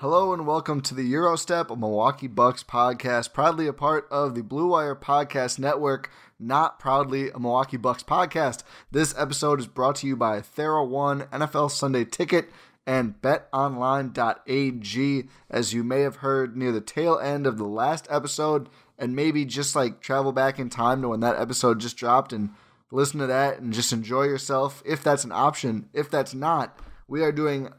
Hello and welcome to the Gyro Step, a Milwaukee Bucks podcast, proudly a part of the Blue Wire Podcast Network, not proudly a Milwaukee Bucks podcast. This episode is brought to you by TheraOne, NFL Sunday Ticket, and betonline.ag. As you may have heard near the tail end of the last episode, and maybe just like travel back in time to when that episode just dropped and listen to that and just enjoy yourself if that's an option. If that's not, we are doing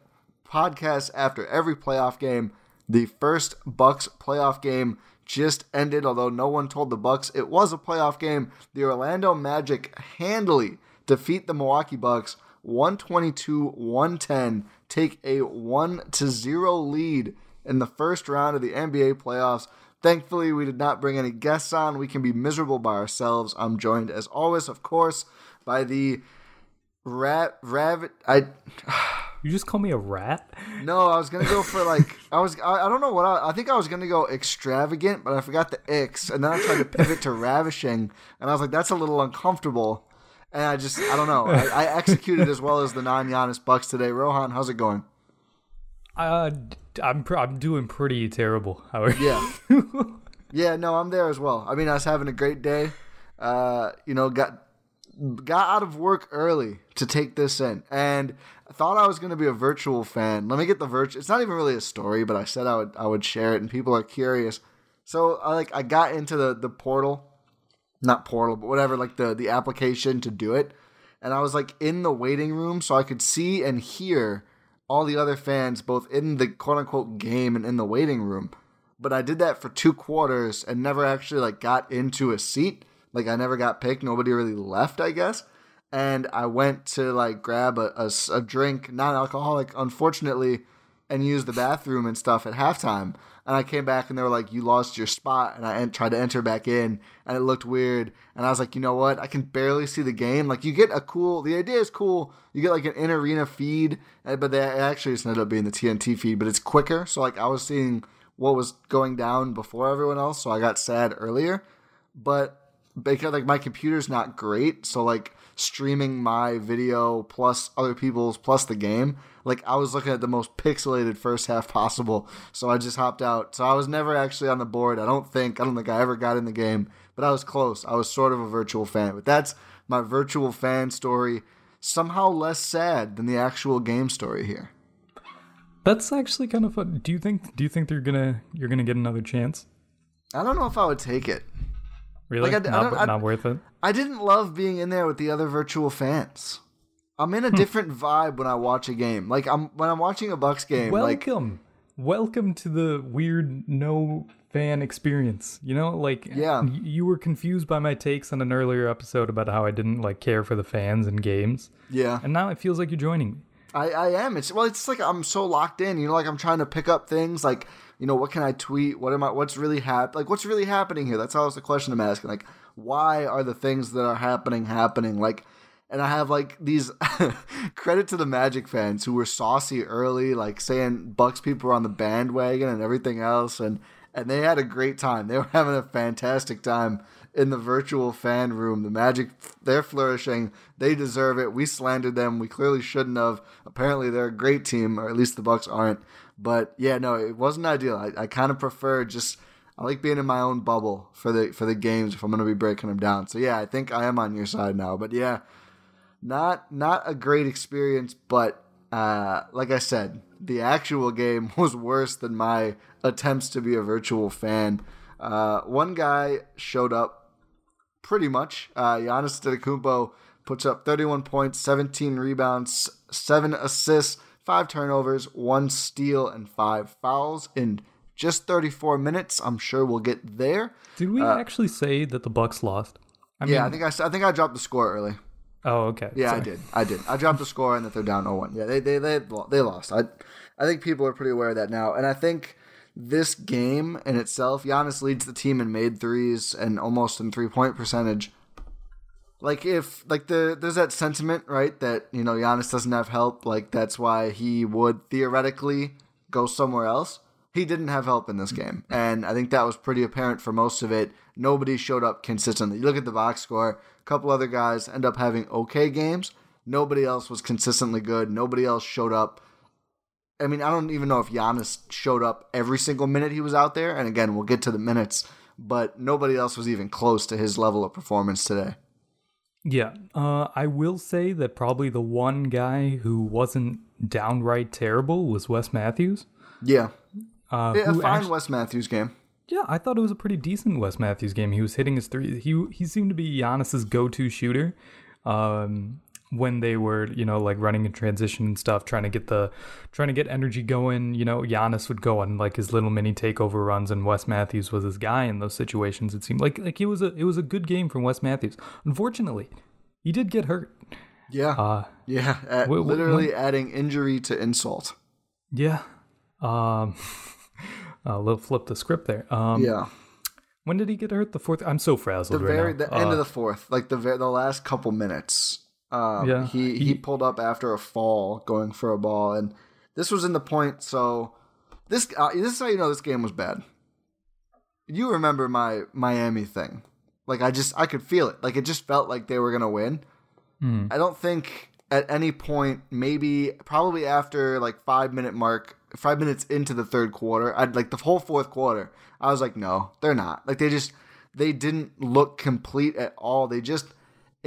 podcasts after every playoff game. The first Bucks playoff game just ended, although no one told the Bucks it was a playoff game. The Orlando Magic handily defeat the Milwaukee Bucks 122-110, take a 1 to 0 lead in the first round of the NBA playoffs. Thankfully, we did not bring any guests on. We can be miserable by ourselves. I'm joined, as always, of course, by the rat rabbit. I. You just call me a rat? No, I was gonna go for like I was. I, I don't know what I, I think I was gonna go extravagant, but I forgot the X, and then I tried to pivot to ravishing, and I was like, that's a little uncomfortable, and I just I don't know. I, I executed as well as the non Giannis Bucks today. Rohan, how's it going? Uh, I'm I'm doing pretty terrible. How are you? Yeah. Yeah, no, I'm there as well. I mean, I was having a great day. Uh, you know, got got out of work early to take this in, and I thought I was going to be a virtual fan. Let me get the virtual. It's not even really a story, but I said I would I would share it, and people are curious. So I like I got into the the portal, not portal, but whatever, like the the application to do it, and I was like in the waiting room, so I could see and hear all the other fans both in the quote unquote game and in the waiting room. But I did that for two quarters and never actually like got into a seat. Like I never got picked. Nobody really left, I guess. And I went to like grab a, a, a drink, non-alcoholic, unfortunately, and use the bathroom and stuff at halftime. And I came back and they were like, "You lost your spot," and I en- tried to enter back in, and it looked weird. And I was like, "You know what? I can barely see the game. Like, you get a cool. The idea is cool. You get like an in arena feed, uh, but they actually just ended up being the TNT feed, but it's quicker. So like, I was seeing what was going down before everyone else, so I got sad earlier. But because like my computer's not great, so like streaming my video plus other people's plus the game, like I was looking at the most pixelated first half possible. So I just hopped out. So I was never actually on the board. I don't think I don't think I ever got in the game, but I was close. I was sort of a virtual fan. But that's my virtual fan story. Somehow less sad than the actual game story here. That's actually kind of fun. Do you think? Do you think they're gonna you're gonna get another chance? I don't know if I would take it. Really? Like, I- not, I- not worth it. I didn't love being in there with the other virtual fans. I'm in a hmm. different vibe when I watch a game. Like I'm when I'm watching a Bucks game. Like Welcome, welcome to the weird no fan experience. You know, like Yeah. you were confused by my takes on an earlier episode about how I didn't like care for the fans and games, yeah, and now it feels like you're joining me. I, I am. It's well, it's like I'm so locked in. You know, like I'm trying to pick up things. Like you know, what can I tweet? What am I? What's really hap? Like what's really happening here? That's always the question I'm asking. Like why are the things that are happening happening? Like. And I have like these credit to the Magic fans who were saucy early, like saying Bucks people were on the bandwagon and everything else, and and they had a great time. They were having a fantastic time in the virtual fan room. The Magic, they're flourishing. They deserve it. We slandered them. We clearly shouldn't have. Apparently, they're a great team, or at least the Bucks aren't. But yeah, no, it wasn't ideal. I, I kind of prefer just. I like being in my own bubble for the for the games if I'm going to be breaking them down. So yeah, I think I am on your side now. But yeah, not not a great experience, but uh, like I said, the actual game was worse than my attempts to be a virtual fan. Uh, one guy showed up pretty much. Uh, Giannis Antetokounmpo puts up 31 points, 17 rebounds, seven assists, five turnovers, one steal, and five fouls in just 34 minutes. I'm sure we'll get there. Did we actually say that the Bucks lost? I Uh, yeah, I think I, I think I dropped the score early. Oh, okay. Yeah, I did. I did. I dropped the score and that they're down 0-1. Yeah, they they they they lost. I I think people are pretty aware of that now. And I think this game in itself, Giannis leads the team in made threes and almost in three point percentage. Like if like the there's that sentiment, right, that you know Giannis doesn't have help, like that's why he would theoretically go somewhere else. He didn't have help in this mm-hmm. game, and I think that was pretty apparent for most of it. Nobody showed up consistently. You look at the box score; a couple other guys end up having okay games. Nobody else was consistently good. Nobody else showed up. I mean, I don't even know if Giannis showed up every single minute he was out there. And again, we'll get to the minutes, but nobody else was even close to his level of performance today. Yeah, uh, I will say that probably the one guy who wasn't downright terrible was Wes Matthews. Yeah, Uh, yeah, a fine actu- Wes Matthews game. yeah, I thought it was a pretty decent Wes Matthews game. He was hitting his three. He he seemed to be Giannis's go-to shooter. Um, when they were, you know, like running in transition and stuff, trying to get the, trying to get energy going. You know, Giannis would go on like his little mini takeover runs, and Wes Matthews was his guy in those situations. It seemed like like it was a it was a good game from Wes Matthews. Unfortunately, he did get hurt. Yeah, Uh, yeah, at- wh- literally adding injury to insult. Yeah. Um a little flip the script there. Um Yeah, when did he get hurt? The fourth I'm so the frazzled right very now. the end Uh, of the fourth, like the ver- the last couple minutes. Um, Yeah, he, he pulled up after a fall going for a ball, and this was in the point. So this uh, this is how you know this game was bad. You remember my Miami thing? Like I just I could feel it. Like it just felt like they were gonna win. Hmm. I don't think at any point, maybe probably after like five minute mark, five minutes into the third quarter, I'd like the whole fourth quarter. I was like, no, they're not. Like they just they didn't look complete at all. They just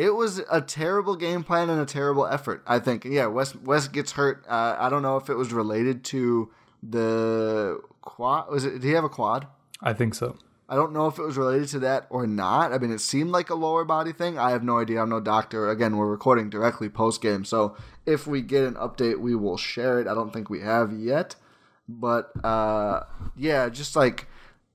it was a terrible game plan and a terrible effort. I think. Yeah, Wes Wes gets hurt. Uh, I don't know if it was related to the quad. Was it? Did he have a quad? I think so. I don't know if it was related to that or not. I mean, it seemed like a lower body thing. I have no idea. I'm no doctor. Again, we're recording directly post game, so if we get an update, we will share it. I don't think we have yet, but uh, yeah, just like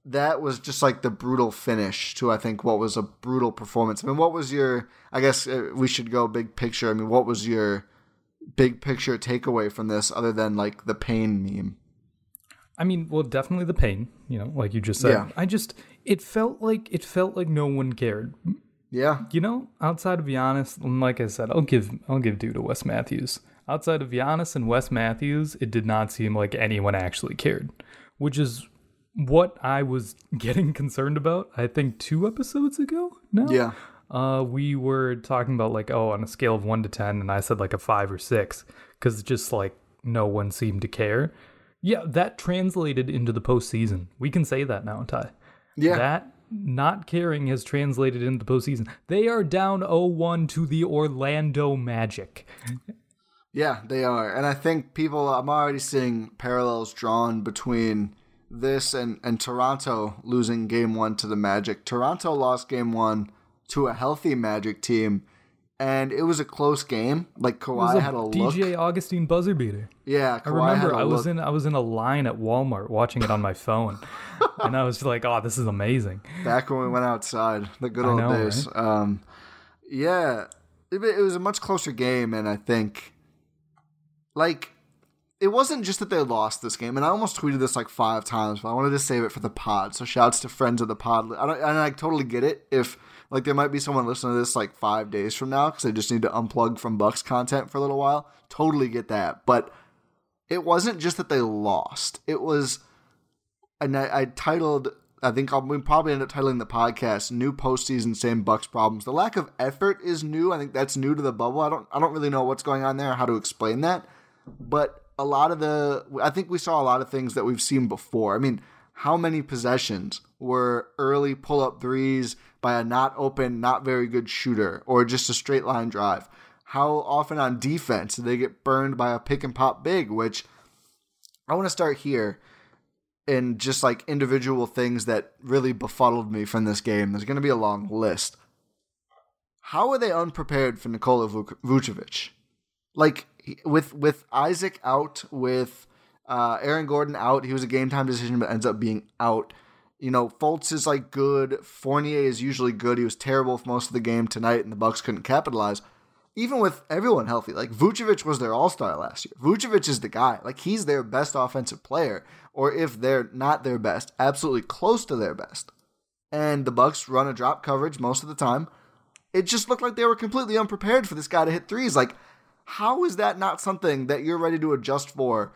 that was just like the brutal finish to I think what was a brutal performance. I mean, what was your? I guess uh, we should go big picture. I mean, what was your big picture takeaway from this, other than like the pain meme? I mean, well, definitely the pain, you know, like you just said. Yeah. I just it felt like it felt like no one cared. Yeah, You know, outside of Giannis, like I said, I'll give I'll give due to Wes Matthews. Outside of Giannis and Wes Matthews, it did not seem like anyone actually cared, which is what I was getting concerned about, I think two episodes ago now. Yeah. Uh, we were talking about like, oh, on a scale of one to ten, and I said like a five or six, because just like no one seemed to care. Yeah, that translated into the postseason. We can say that now, Ti. Yeah. That not caring has translated into the postseason. They are down 0-1 to the Orlando Magic. Yeah, they are. And I think people, I'm already seeing parallels drawn between this and, and Toronto losing game one to the Magic. Toronto lost game one to a healthy Magic team, and it was a close game. Like Kawhi a had a DJ look. Augustin buzzer beater. Yeah, I Kawhi had remember a I was in I was in a line at Walmart watching it on my phone, and I was like, "Oh, this is amazing." back when we went outside, the good old know, days. Um, yeah, it, it was a much closer game, and I think, like, it wasn't just that they lost this game, and I almost tweeted this like five times, but I wanted to save it for the pod. So shouts to friends of the pod. I don't, and I totally get it if like there might be someone listening to this like five days from now because they just need to unplug from Bucks content for a little while. Totally get that, but it wasn't just that they lost. It was and I, I titled I think I'll we probably end up titling the podcast "New Postseason, Same Bucks Problems." The lack of effort is new. I think that's new to the bubble. I don't I don't really know what's going on there, how to explain that, but a lot of the I think we saw a lot of things that we've seen before. I mean, how many possessions were early pull up threes by a not open, not very good shooter, or just a straight line drive? How often on defense do they get burned by a pick and pop big? Which I want to start here in just like individual things that really befuddled me from this game. There's going to be a long list. How are they unprepared for Nikola Vuc- Vucevic? Like with with Isaac out, with uh, Aaron Gordon out, he was a game time decision, but ends up being out. You know, Fultz is like good. Fournier is usually good. He was terrible for most of the game tonight, and the Bucks couldn't capitalize. Even with everyone healthy, like Vucevic was their all star last year. Vucevic is the guy. Like he's their best offensive player, or if they're not their best, absolutely close to their best. And the Bucks run a drop coverage most of the time. It just looked like they were completely unprepared for this guy to hit threes. Like, how is that not something that you're ready to adjust for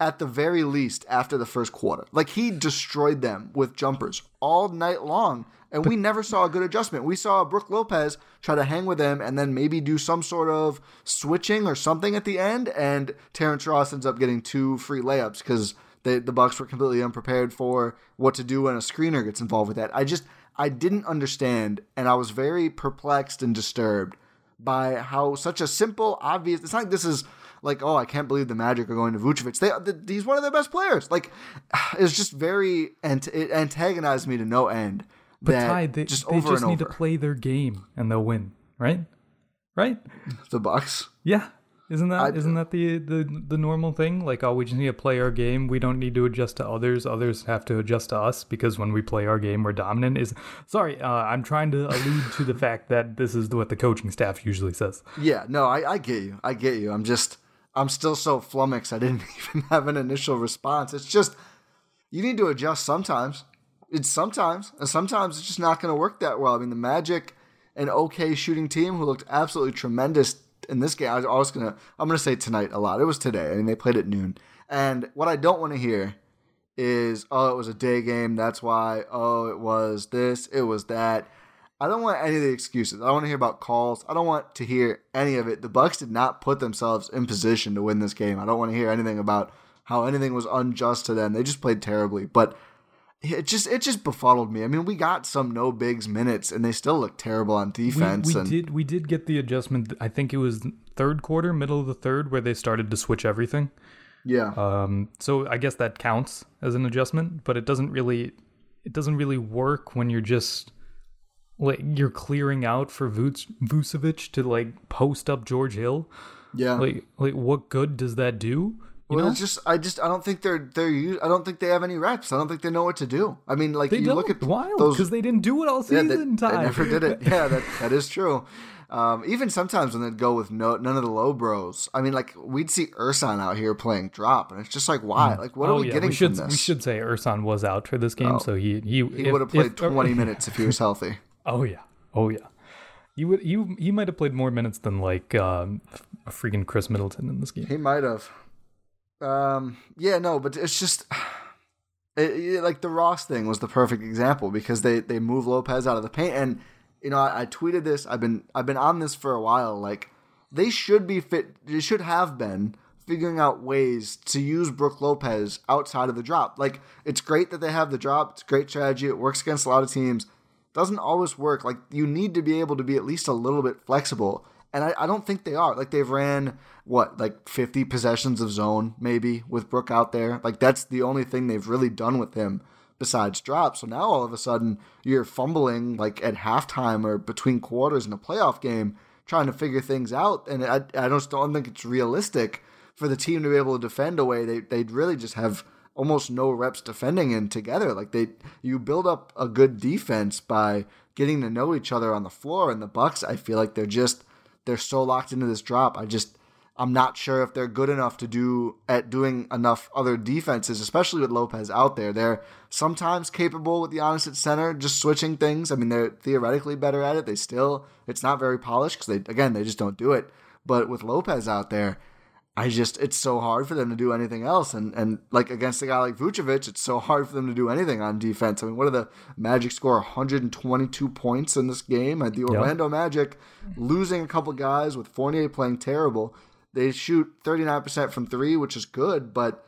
at the very least after the first quarter? Like he destroyed them with jumpers all night long, and we never saw a good adjustment. We saw Brook Lopez try to hang with him and then maybe do some sort of switching or something at the end, and Terrence Ross ends up getting two free layups because the Bucks were completely unprepared for what to do when a screener gets involved with that. I just I didn't understand, and I was very perplexed and disturbed by how such a simple, obvious. It's not like this is like, oh, I can't believe the Magic are going to Vucevic. They, th- he's one of their best players. Like, it's just very ant- it antagonized me to no end. But that Ti, they just they over just and need over. to play their game and they'll win, right? Right? the Bucks. Yeah. Isn't that I- not that the, the the normal thing? Like, oh, we just need to play our game. We don't need to adjust to others. Others have to adjust to us because when we play our game, we're dominant. Is sorry, uh, I'm trying to allude to the fact that this is what the coaching staff usually says. Yeah, no, I, I get you. I get you. I'm just, I'm still so flummoxed. I didn't even have an initial response. It's just, you need to adjust sometimes. It's sometimes, and sometimes it's just not going to work that well. I mean, the Magic, an okay shooting team who looked absolutely tremendous in this game. I was always gonna, I'm gonna say tonight a lot. It was today. I mean, they played at noon. And what I don't want to hear is, oh, it was a day game. That's why. Oh, it was this. It was that. I don't want any of the excuses. I don't want to hear about calls. I don't want to hear any of it. The Bucks did not put themselves in position to win this game. I don't want to hear anything about how anything was unjust to them. They just played terribly. But it just it just befuddled me. I mean, we got some no bigs minutes and they still look terrible on defense. we and did we did get the adjustment. I think it was third quarter, middle of the third, where they started to switch everything. yeah, Um, so I guess that counts as an adjustment, but it doesn't really it doesn't really work when you're just like you're clearing out for Vuce, Vucevic to like post up George Hill. yeah. Like like what good does that do? You well, know? it's just I just I don't think they're they're I don't think they have any reps. I don't think they know what to do. I mean, like they you look at wild those because they didn't do it all season Yeah, they, they Ti. never did it. Yeah, that that is true. Um, even sometimes when they'd go with no none of the low bros, I mean, like we'd see Ersan out here playing drop, and it's just like, why? Like, what oh are we yeah, getting we should from this? we should say Ersan was out for this game, so he he he would have played twenty minutes if he was healthy. Oh yeah, oh yeah. You would you he might have played more minutes than like um, a freaking Khris Middleton in this game. He might have. Um, yeah, no, but it's just it, it, like the Ross thing was the perfect example because they they move Lopez out of the paint, and you know I, I tweeted this. I've been I've been on this for a while. Like they should be fit. They should have been figuring out ways to use Brook Lopez outside of the drop. Like it's great that they have the drop. It's great strategy. It works against a lot of teams. Doesn't always work. Like you need to be able to be at least a little bit flexible. And I, I don't think they are. Like they've ran what, like 50 possessions of zone, maybe, with Brook out there. Like that's the only thing they've really done with him besides drop. So now all of a sudden you're fumbling like at halftime or between quarters in a playoff game trying to figure things out. And I, I just don't think it's realistic for the team to be able to defend away. They, they'd really just have almost no reps defending in together. Like they, you build up a good defense by getting to know each other on the floor. And the Bucks, I feel like they're just they're so locked into this drop. I just I'm not sure if they're good enough to do at doing enough other defenses, especially with Lopez out there. They're sometimes capable with Giannis at center, just switching things. I mean, they're theoretically better at it. They still it's not very polished because they again they just don't do it. But with Lopez out there, I just it's so hard for them to do anything else, and and like against a guy like Vucevic, it's so hard for them to do anything on defense. I mean, what are the Magic score 122 points in this game? At the Orlando yep. Magic, losing a couple guys with Fournier playing terrible. They shoot 39% from three, which is good, but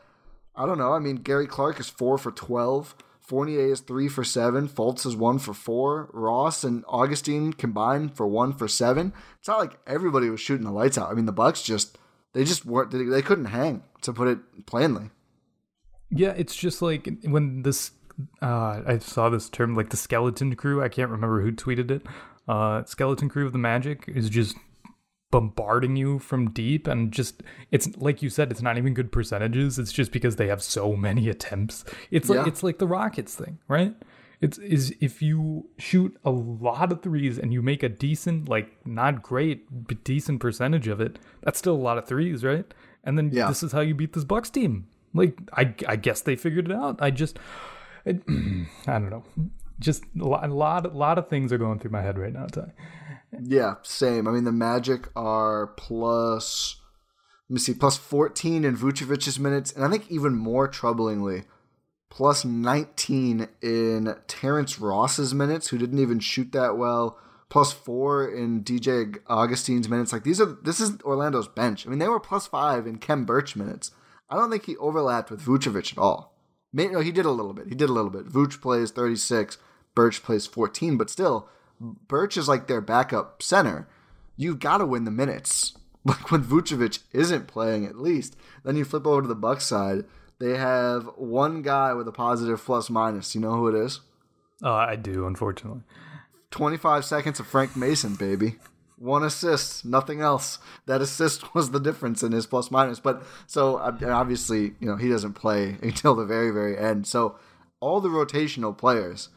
I don't know. I mean, Gary Clark is four for 12. Fournier is three for seven. Fultz is one for four. Ross and Augustin combined for one for seven. It's not like everybody was shooting the lights out. I mean, the Bucks just they just weren't. They couldn't hang, to put it plainly. Yeah, it's just like when this. Uh, I saw this term like the skeleton crew. I can't remember who tweeted it. Uh, skeleton crew of the Magic is just bombarding you from deep and just it's like you said it's not even good percentages it's just because they have so many attempts it's like it's like the rockets thing right it's is if you shoot a lot of threes and you make a decent, like not great, but decent percentage of it, that's still a lot of threes, right? And then yeah. this is how you beat this Bucks team. Like I, I guess they figured it out. I just, I, I don't know. Just a lot, a lot, a lot of things are going through my head right now, Ti. Yeah, same. I mean, the Magic are plus. Let me see, plus 14 in Vucevic's minutes, and I think even more troublingly, plus 19 in Terrence Ross's minutes, who didn't even shoot that well, plus four in DJ Augustin's minutes. Like these are this is Orlando's bench. I mean, they were plus five in Khem Birch minutes. I don't think he overlapped with Vucevic at all. Maybe, no, he did a little bit. He did a little bit. Vuce plays 36, Birch plays 14, but still, Birch is like their backup center. You've got to win the minutes. Like when Vucevic isn't playing, at least. Then you flip over to the Bucks side they have one guy with a positive plus minus. You know who it is? Uh, I do, unfortunately. 25 seconds of Frank Mason, baby. One assist, nothing else. That assist was the difference in his plus minus. But so obviously, you know, he doesn't play until the very, very end. So all the rotational players,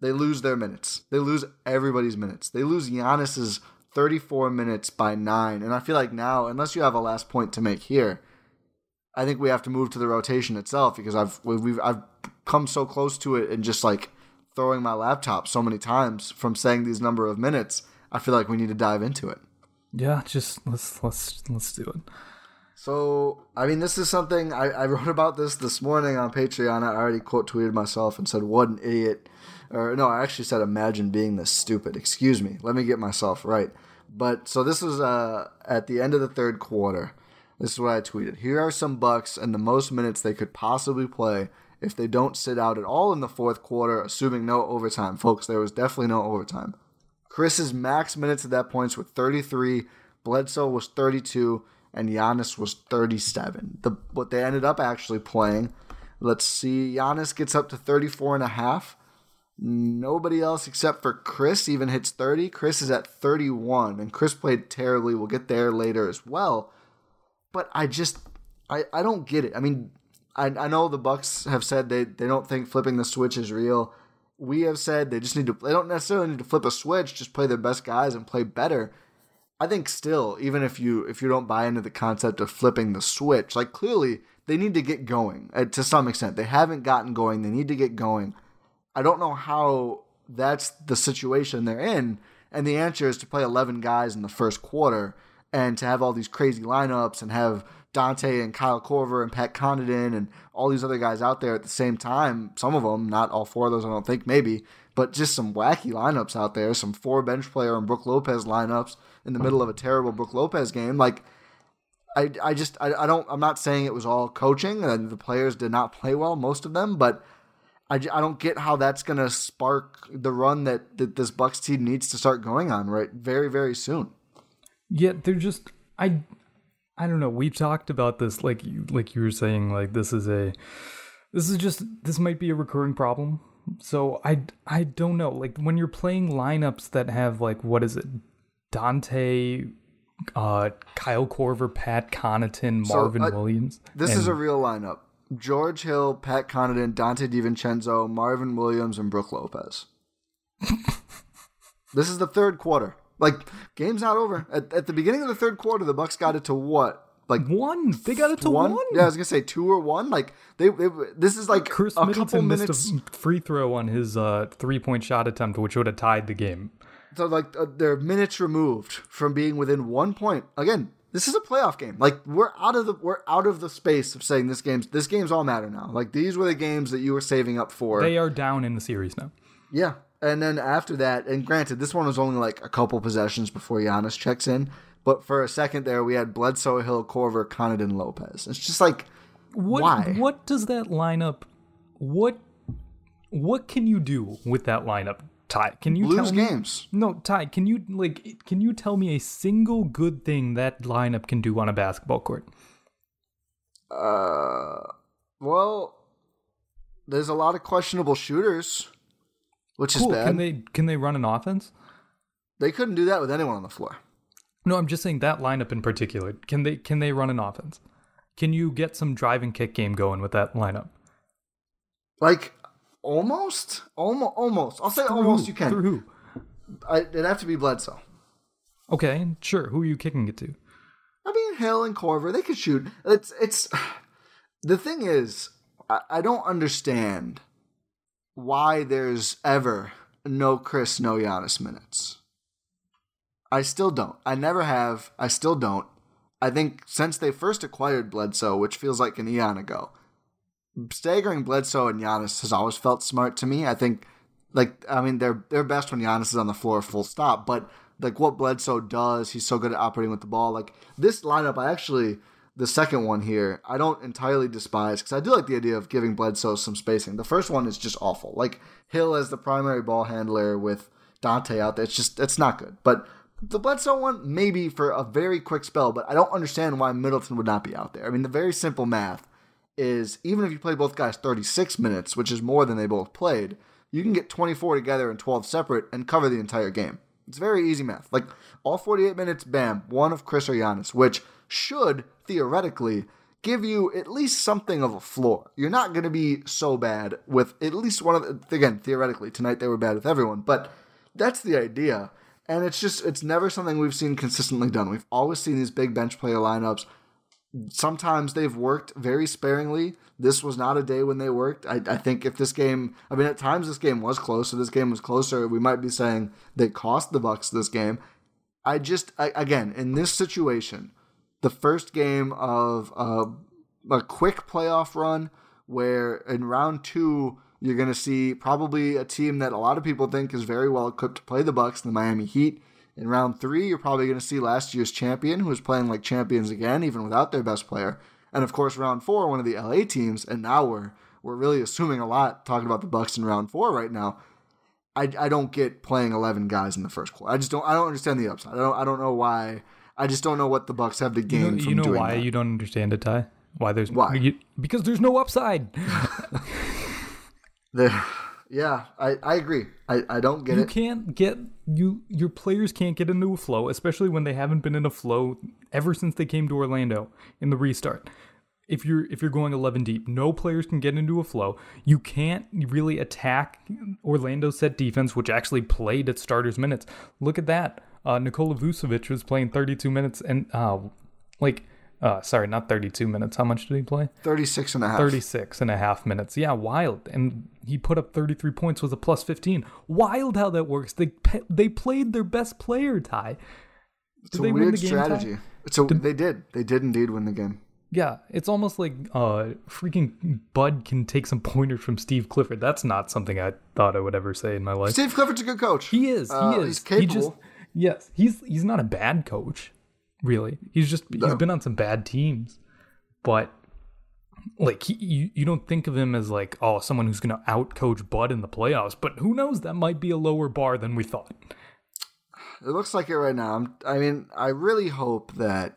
they lose their minutes. They lose everybody's minutes. They lose Giannis's 34 minutes by nine. And I feel like now, unless you have a last point to make here, I think we have to move to the rotation itself because I've we've I've come so close to it and just like throwing my laptop so many times from saying these number of minutes. I feel like we need to dive into it. Yeah, just let's let's let's do it. So, I mean, this is something I, I wrote about this this morning on Patreon. I already quote tweeted myself and said, "What an idiot!" Or no, I actually said, "Imagine being this stupid." Excuse me. Let me get myself right. But so this was uh, at the end of the third quarter. This is what I tweeted. Here are some Bucks and the most minutes they could possibly play if they don't sit out at all in the fourth quarter, assuming no overtime. Folks, there was definitely no overtime. Khris's max minutes at that point was 33, Bledsoe was 32, and Giannis was 37. The what they ended up actually playing. Let's see. Giannis gets up to 34 and a half. Nobody else except for Khris even hits 30. Khris is at 31, and Khris played terribly. We'll get there later as well but I just I, I don't get it. I mean, I, I know the Bucks have said they, they don't think flipping the switch is real. We have said they just need to they don't necessarily need to flip a switch, just play their best guys and play better. I think still, even if you if you don't buy into the concept of flipping the switch, like clearly they need to get going uh, to some extent. They haven't gotten going. They need to get going. I don't know how that's the situation they're in, and the answer is to play 11 guys in the first quarter and to have all these crazy lineups and have Donte and Kyle Korver and Pat Connaughton and all these other guys out there at the same time. Some of them, not all four of those, I don't think, maybe, but just some wacky lineups out there. Some four bench player and Brook Lopez lineups in the middle of a terrible Brook Lopez game. Like, I, I just I, I don't I'm not saying it was all coaching and the players did not play well most of them but I, I don't get how that's gonna spark the run that, that this Bucks team needs to start going on right very very soon. Yeah, they're just I I don't know. We've talked about this like you like you were saying like this is a this is just this might be a recurring problem. So I I don't know. Like when you're playing lineups that have like what is it? Donte uh Kyle Korver, Pat Connaughton, Marvin uh, Williams. This is a real lineup. George Hill, Pat Connaughton, Donte DiVincenzo, Marvin Williams, and Brook Lopez. this is the third quarter. Like game's not over. At, at the beginning of the third quarter, the Bucks got it to what? Like one. They got it to one. one? Yeah, I was gonna say two or one. Like they, they this is like Khris a Middleton couple minutes. missed a free throw on his uh, three point shot attempt, which would have tied the game. So like uh, they're minutes removed from being within one point. Again, this is a playoff game. Like we're out of the we're out of the space of saying this game's this game's all matter now. Like these were the games that you were saving up for. They are down in the series now. Yeah. And then after that, and granted, this one was only like a couple possessions before Giannis checks in. But for a second there, we had Bledsoe, Hill, Korver, Connaughton, Lopez. It's just like, what, why? What does that lineup? What what can you do with that lineup? Ti, can you lose me, games? No, Ti, can you like can you tell me a single good thing that lineup can do on a basketball court? Uh, well, there's a lot of questionable shooters, which Cool. is bad. Can they can they run an offense? they couldn't do that with anyone on the floor. No, I'm just saying that lineup in particular. Can they can they run an offense? Can you get some drive and kick game going with that lineup? Like almost, almost, almost. I'll say almost. Who? You can. Through who? I, it'd have to be Bledsoe. Okay, sure. Who are you kicking it to? I mean, Hill and Korver, they could shoot. It's it's. The thing is, I, I don't understand why there's ever no Khris, no Giannis minutes. I still don't. I never have. I still don't. I think since they first acquired Bledsoe, which feels like an eon ago, staggering Bledsoe and Giannis has always felt smart to me. I think, like, I mean, they're they're best when Giannis is on the floor, full stop. But like what Bledsoe does, he's so good at operating with the ball. Like this lineup, I actually the second one here, I don't entirely despise because I do like the idea of giving Bledsoe some spacing. The first one is just awful. Like Hill as the primary ball handler with Donte out there, it's just it's not good. But the Bledsoe one, maybe for a very quick spell, but I don't understand why Middleton would not be out there. I mean, the very simple math is even if you play both guys 36 minutes, which is more than they both played, you can get 24 together and 12 separate and cover the entire game. It's very easy math. Like all 48 minutes, bam, one of Khris or Giannis, which should theoretically give you at least something of a floor. You're not going to be so bad with at least one of the, again, theoretically, tonight they were bad with everyone, but that's the idea. And it's just, it's never something we've seen consistently done. We've always seen these big bench player lineups. Sometimes they've worked very sparingly. This was not a day when they worked. I, I think if this game, I mean, at times this game was close. So this game was closer. We might be saying they cost the Bucks this game. I just, I, again, in this situation, the first game of uh, a quick playoff run where in round two you're going to see probably a team that a lot of people think is very well equipped to play the Bucks, the Miami Heat. In round three, you're probably going to see last year's champion, who is playing like champions again, even without their best player. And of course, round four, one of the LA teams, and now we're we're really assuming a lot talking about the Bucks in round four right now. I, I don't get playing eleven guys in the first quarter. I just don't I don't understand the upside. I don't I don't know why. I just don't know what the Bucks have to gain You know, from you know doing why that. you don't understand it, Ti? Why there's Why? you- because there's no upside. The, yeah, I, I agree. I, I don't get you it. You can't get you your players can't get into a flow, especially when they haven't been in a flow ever since they came to Orlando in the restart. If you're if you're going 11 deep, no players can get into a flow. You can't really attack Orlando's set defense, which actually played at starters minutes. Look at that. Uh, Nikola Vucevic was playing 32 minutes and uh, like uh, sorry, not 32 minutes. How much did he play? 36 and a half. 36 and a half minutes. Yeah, wild. And he put up 33 points with a plus 15. Wild how that works. They they played their best player, Ti. It's a they win weird the game, strategy. So they did. They did indeed win the game. Yeah, it's almost like uh freaking Bud can take some pointers from Steve Clifford. That's not something I thought I would ever say in my life. Steve Clifford's a good coach. He is. Uh, he is. he's capable. He just, yes, he's he's not a bad coach, really. He's just—he's been on some bad teams, but like he, you, you don't think of him as like oh someone who's gonna outcoach Bud in the playoffs. But who knows? That might be a lower bar than we thought. It looks like it right now. I'm, I mean, I really hope that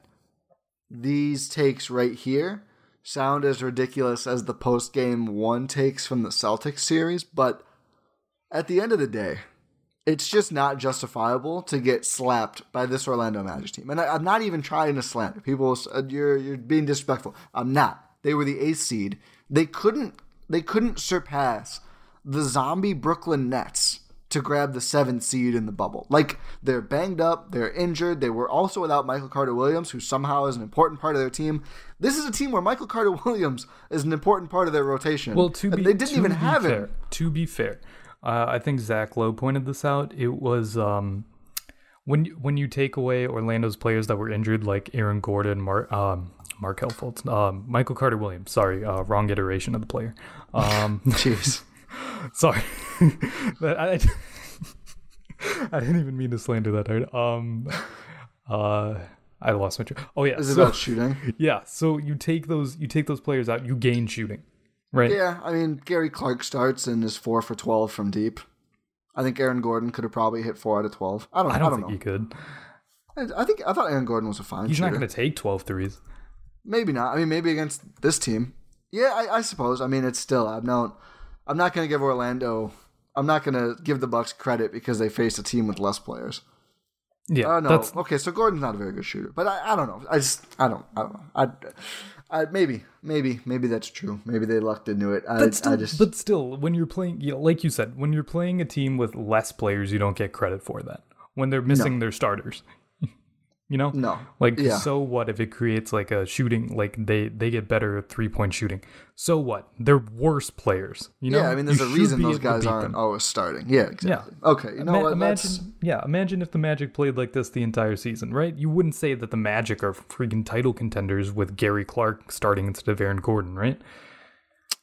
these takes right here sound as ridiculous as the post game one takes from the Celtics series, but at the end of the day, it's just not justifiable to get slapped by this Orlando Magic team. And I, I'm not even trying to slander people. uh, You're you're being disrespectful. I'm not. They were the eighth seed. They couldn't they couldn't surpass the zombie Brooklyn Nets to grab the seventh seed in the bubble. Like they're banged up, they're injured. They were also without Michael Carter Williams, who somehow is an important part of their team. This is a team where Michael Carter Williams is an important part of their rotation. Well, to And be they didn't even have fair, him. To be fair, uh, I think Zach Lowe pointed this out. It was um, when you- when you take away Orlando's players that were injured, like Aaron Gordon, Mar- um, Markelle Fultz, um, Michael Carter Williams. Sorry, uh, wrong iteration of the player. Um, Jeez. sorry, But I, I didn't even mean to slander that hard. Um, uh, I lost my train. Oh yeah, Is it so- about shooting? yeah. So you take those you take those players out, you gain shooting, right? Yeah, I mean Gary Clark starts and is four for twelve from deep. I think Aaron Gordon could have probably hit four out of twelve. I don't. I I don't, don't, think know. you could. I- I think I thought Aaron Gordon was a fine He's shooter. not going to take 12 threes. Maybe not. I mean, maybe against this team. Yeah, I, I suppose. I mean, it's still. I'm not. I'm not going to give Orlando. I'm not going to give the Bucks credit because they faced a team with less players. Yeah, Oh no. that's Okay, so Gordon's not a very good shooter, but I, I don't know. I just I don't I don't know. I, I maybe maybe maybe that's true. Maybe they lucked into it. I, but still, I just but still, when you're playing, you know, like you said, when you're playing a team with less players, you don't get credit for that. When they're missing their starters, you know, No. like Yeah. so what if it creates like a shooting, like they they get better three point shooting? So what? They're worse players, you know. yeah. I mean, there's You a reason those guys aren't them. always starting. Yeah, exactly. yeah. Okay, you know Ima- what? Imagine, Let's, yeah, imagine if the Magic played like this the entire season, right? You wouldn't say that the Magic are freaking title contenders with Gary Clark starting instead of Aaron Gordon, right?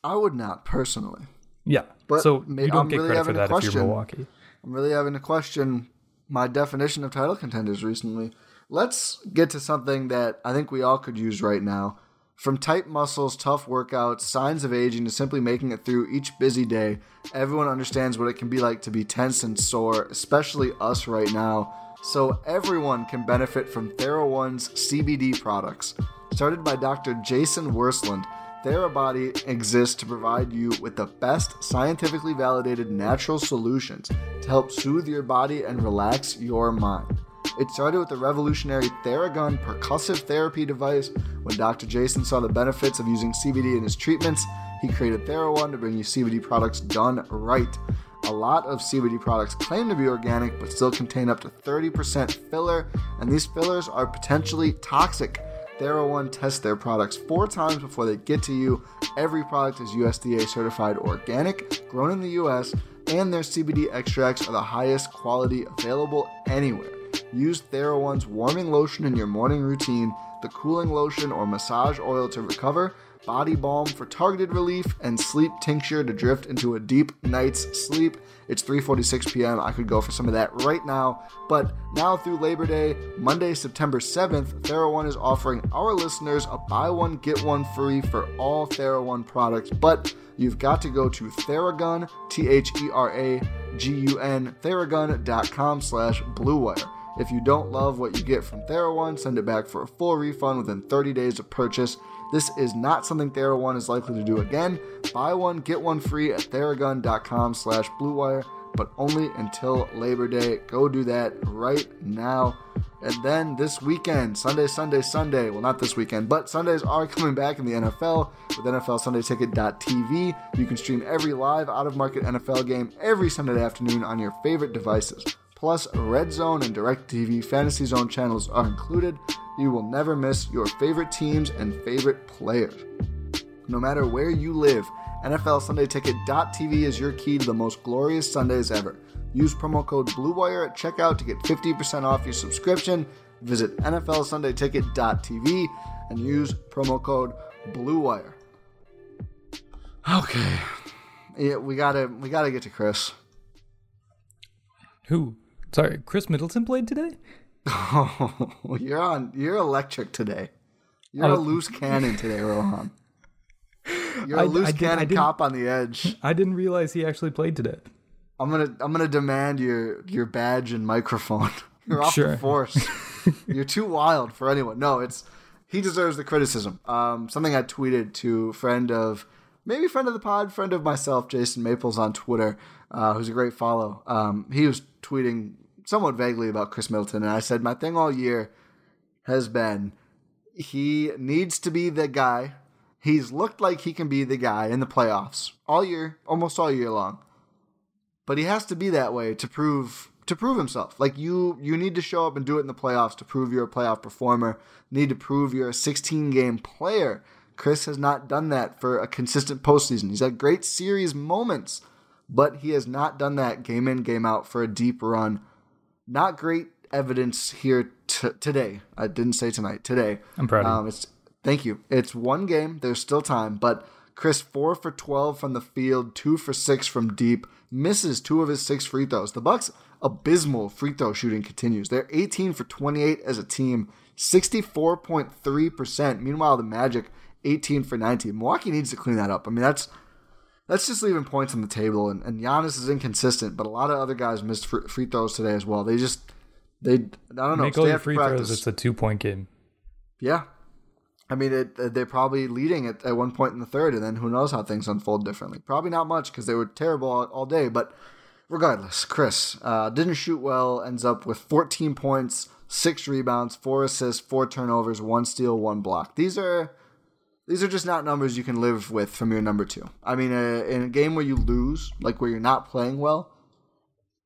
I would not personally. Yeah. But so may- you don't I'm get really credit for that if you're question. Milwaukee. I'm really having to question my definition of title contenders recently. Let's get to something that I think we all could use right now. From tight muscles, tough workouts, signs of aging, to simply making it through each busy day, everyone understands what it can be like to be tense and sore, especially us right now. So everyone can benefit from TheraOne's CBD products. Started by Dr. Jason Wersland, TheraBody exists to provide you with the best scientifically validated natural solutions to help soothe your body and relax your mind. It started with the revolutionary Theragun percussive therapy device. When Dr. Jason saw the benefits of using CBD in his treatments, he created TheraOne to bring you CBD products done right. A lot of CBD products claim to be organic but still contain up to 30% filler, and these fillers are potentially toxic. TheraOne tests their products four times before they get to you. Every product is USDA certified organic, grown in the US, and their CBD extracts are the highest quality available anywhere. Use TheraOne's warming lotion in your morning routine, the cooling lotion or massage oil to recover, body balm for targeted relief, and sleep tincture to drift into a deep night's sleep. It's 3:46 p.m. I could go for some of that right now, but now through Labor Day, Monday, September 7th, TheraOne is offering our listeners a buy one get one free for all TheraOne products, but you've got to go to Theragun, T H E R A G U N, Theragun.com slash Blue Wire. If you don't love what you get from TheraOne, send it back for a full refund within 30 days of purchase. This is not something TheraOne is likely to do again. Buy one, get one free at theragun.com slash bluewire, but only until Labor Day. Go do that right now. And then this weekend, Sunday, Sunday, Sunday, well, not this weekend, but Sundays are coming back in the NFL with NFLSundayTicket.tv. You can stream every live out of market NFL game every Sunday afternoon on your favorite devices. Plus, Red Zone and DirecTV Fantasy Zone channels are included. You will never miss your favorite teams and favorite players. No matter where you live, NFL Sunday Ticket.tv is your key to the most glorious Sundays ever. Use promo code BLUEWIRE at checkout to get 50% off your subscription. Visit NFLSundayTicket.tv and use promo code BLUEWIRE. Okay. Yeah, we gotta we gotta get to Khris. Who? Sorry, Khris Middleton played today. Oh, you're on. You're electric today. You're a Oh. loose cannon today, Rohan. You're a I- loose I did- I cannon cop on the edge. I didn't realize he actually played today. I'm gonna I'm gonna demand your your badge and microphone. You're off Sure. the force. You're too wild for anyone. No, it's he deserves the criticism. Um, something I tweeted to friend of maybe friend of the pod, friend of myself, Jason Maples on Twitter, uh, who's a great follow. Um, he was tweeting somewhat vaguely about Khris Middleton, and I said my thing all year has been he needs to be the guy. He's looked like he can be the guy in the playoffs all year, almost all year long but he has to be that way to prove to prove himself. Like you you need to show up and do it in the playoffs to prove you're a playoff performer. Need to prove you're a 16 game player. Khris has not done that for a consistent postseason. He's had great series moments, but he has not done that game in game out for a deep run. Not great evidence here t- today. I didn't say tonight. Today. I'm proud. Um, it's thank you. It's one game. There's still time, but Khris four for twelve from the field, two for six from deep. Misses two of his six free throws. The Bucks' abysmal free throw shooting continues. They're 18 for 28 as a team, 64.3 percent. Meanwhile, the Magic 18 for 19. Milwaukee needs to clean that up. I mean, that's that's just leaving points on the table. And, and Giannis is inconsistent, but a lot of other guys missed free, free throws today as well. They just they I don't know. Make all your free practice. throws. It's a two point game. Yeah. I mean, it, they're probably leading at, at one point in the third, and then who knows how things unfold differently. Probably not much because they were terrible all, all day. But regardless, Khris uh, didn't shoot well, ends up with 14 points, six rebounds, four assists, four turnovers, one steal, one block. These are these are just not numbers you can live with from your number two. I mean, uh, in a game where you lose, like where you're not playing well,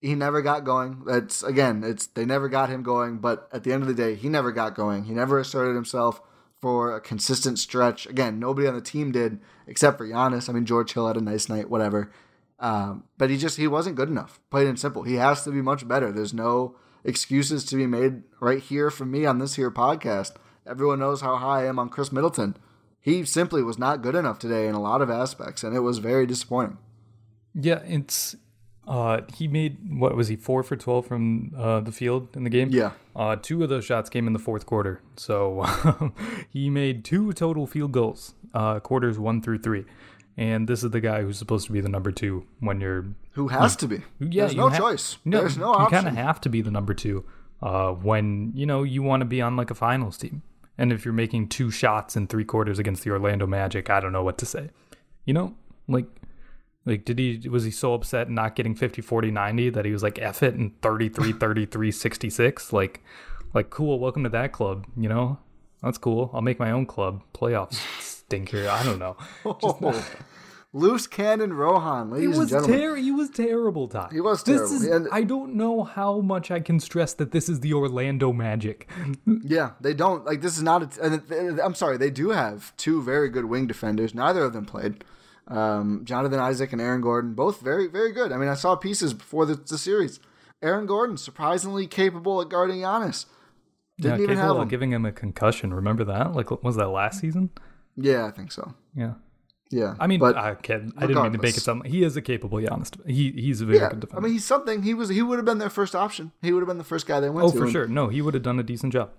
he never got going. That's again, it's they never got him going. But at the end of the day, he never got going. He never asserted himself for a consistent stretch. Again, nobody on the team did except for Giannis. I mean, George Hill had a nice night, whatever. Um, but he just he wasn't good enough. Plain and simple. He has to be much better. There's no excuses to be made right here from me on this here podcast. Everyone knows how high I am on Khris Middleton. He simply was not good enough today in a lot of aspects, and it was very disappointing. Yeah, it's uh he made what was he four for twelve from uh the field in the game? Yeah. Uh two of those shots came in the fourth quarter. So he made two total field goals, uh quarters one through three. And this is the guy who's supposed to be the number two when you're Who has to be? yeah, There's no ha- choice. No, There's no you kind of have to be the number two uh, when you know you want to be on like a finals team. And if you're making two shots in three quarters against the Orlando Magic, I don't know what to say. You know, like like did he was he so upset not getting 50 40 90 that he was like F it and 33 33 66 like like cool welcome to that club you know? That's cool. I'll make my own club. Playoffs stinker I don't know Loose cannon Rohan, ladies and was gentlemen. ter- he was terrible, Ti. He was terrible. This is, And- I don't know how much I can stress that this is the Orlando Magic. yeah, they don't like this is not. A, and it- I'm sorry, they do have two very good wing defenders. Neither of them played. Um, Jonathan Isaac and Aaron Gordon, both very very good. I mean, I saw pieces before the, the series. Aaron Gordon surprisingly capable at guarding Giannis. Didn't yeah, even have him. giving him a concussion. Remember that? Like, was that last season? yeah, I think so. Yeah. Yeah, I mean, but I kid. I didn't mean to make it sound. He is a capable Giannis. He he's a very yeah, good defender. I mean, he's something. He was he would have been their first option. He would have been the first guy they went to. oh, to. for and- sure. No, he would have done a decent job.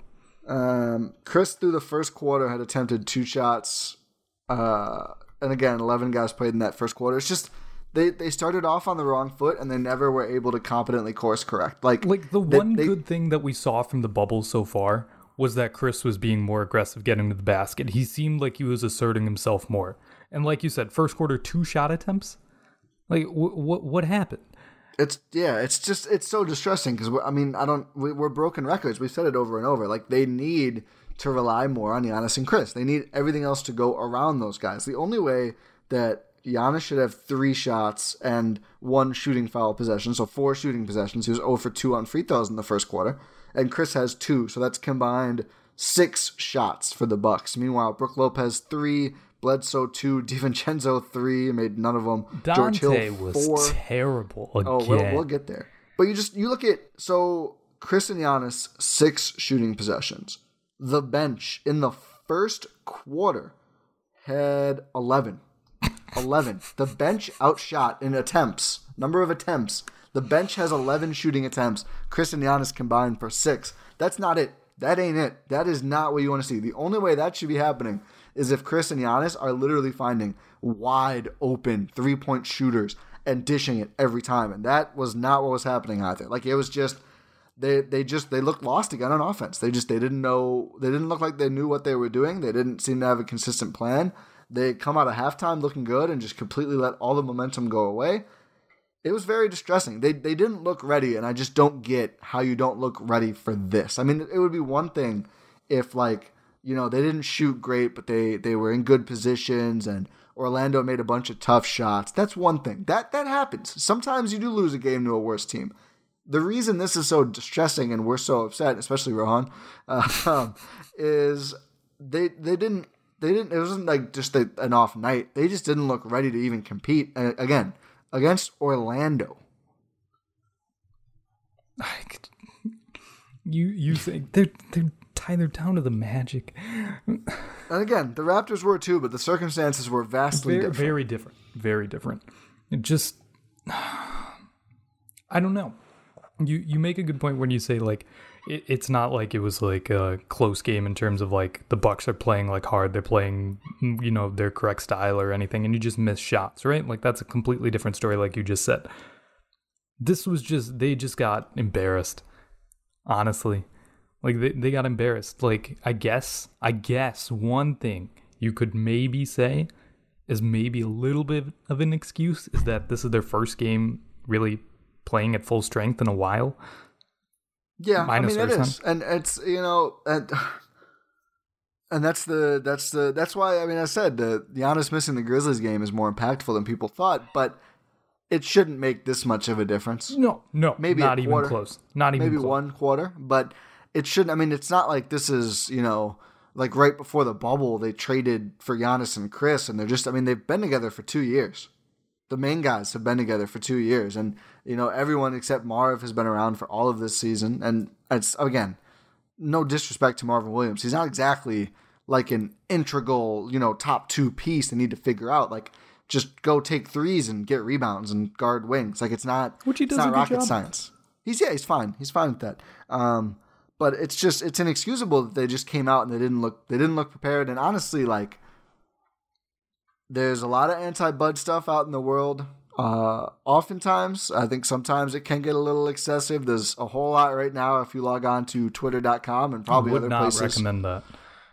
Um, Khris through the first quarter had attempted two shots, uh, and again, eleven guys played in that first quarter. It's just they they started off on the wrong foot and they never were able to competently course correct. Like Like the they- one they- good thing that we saw from the bubble so far was that Khris was being more aggressive getting to the basket. He seemed like he was asserting himself more. And like you said, first quarter two shot attempts. Like wh- what what happened? It's yeah, it's just it's so distressing because I mean I don't we, we're broken records. We've said it over and over. Like they need to rely more on Giannis and Khris. They need everything else to go around those guys. The only way that Giannis should have three shots and one shooting foul possession, so four shooting possessions. He was 0 for 2 on free throws in the first quarter, and Khris has two, so that's combined six shots for the Bucks. Meanwhile, Brook Lopez three, Bledsoe two, DiVincenzo three, made none of them. George Donte Hill was four. terrible again. Oh, we'll, we'll get there. But you just you look at so Khris and Giannis, six shooting possessions. The bench in the first quarter had 11. 11. The bench outshot in attempts, number of attempts. The bench has 11 shooting attempts. Khris and Giannis combined for six. That's not it. That ain't it. That is not what you want to see. The only way that should be happening is if Khris and Giannis are literally finding wide open three point shooters and dishing it every time. And that was not what was happening either. Like it was just they they just they looked lost again on offense. They just they didn't know they didn't look like they knew what they were doing. They didn't seem to have a consistent plan. They come out of halftime looking good and just completely let all the momentum go away. It was very distressing. They they didn't look ready, and I just don't get how you don't look ready for this. I mean, it would be one thing if like you know they didn't shoot great, but they they were in good positions and Orlando made a bunch of tough shots. That's one thing. That that happens. Sometimes you do lose a game to a worse team. The reason this is so distressing and we're so upset, especially Rohan, uh, is they they didn't they didn't. It wasn't like just a, an off night. They just didn't look ready to even compete again against Orlando. You you think they're they're Tyler down to the Magic. And again, the Raptors were too, but the circumstances were vastly very, different. Very different. Very different. It just, I don't know. You you make a good point when you say like it, it's not like it was like a close game in terms of like the Bucks are playing like hard, they're playing you know their correct style or anything, and you just miss shots, right? Like that's a completely different story, like you just said. This was just they just got embarrassed, honestly. Like they, they got embarrassed. Like I guess I guess one thing you could maybe say is maybe a little bit of an excuse is that this is their first game really playing at full strength in a while. Yeah, Minus I mean it is, and it's you know, and, and that's the that's the that's why I mean I said the Giannis missing the Grizzlies game is more impactful than people thought, but it shouldn't make this much of a difference. No, no, maybe not even close. Not even maybe close. one quarter, but it shouldn't. I mean, it's not like this is you know like right before the bubble they traded for Giannis and Khris, and they're just. I mean, they've been together for two years. The main guys have been together for two years, and you know everyone except Marv has been around for all of this season. And it's again, no disrespect to Marvin Williams, he's not exactly like an integral, you know, top two piece they need to figure out. Like just go take threes and get rebounds and guard wings. Like it's not, which he does it's not rocket job. science. He's yeah, he's fine. He's fine with that. Um, but it's just it's inexcusable that they just came out and they didn't look they didn't look prepared. And honestly, like there's a lot of anti Bud stuff out in the world. Uh, oftentimes, I think sometimes it can get a little excessive. There's a whole lot right now if you log on to twitter.com and probably would other not places. recommend that.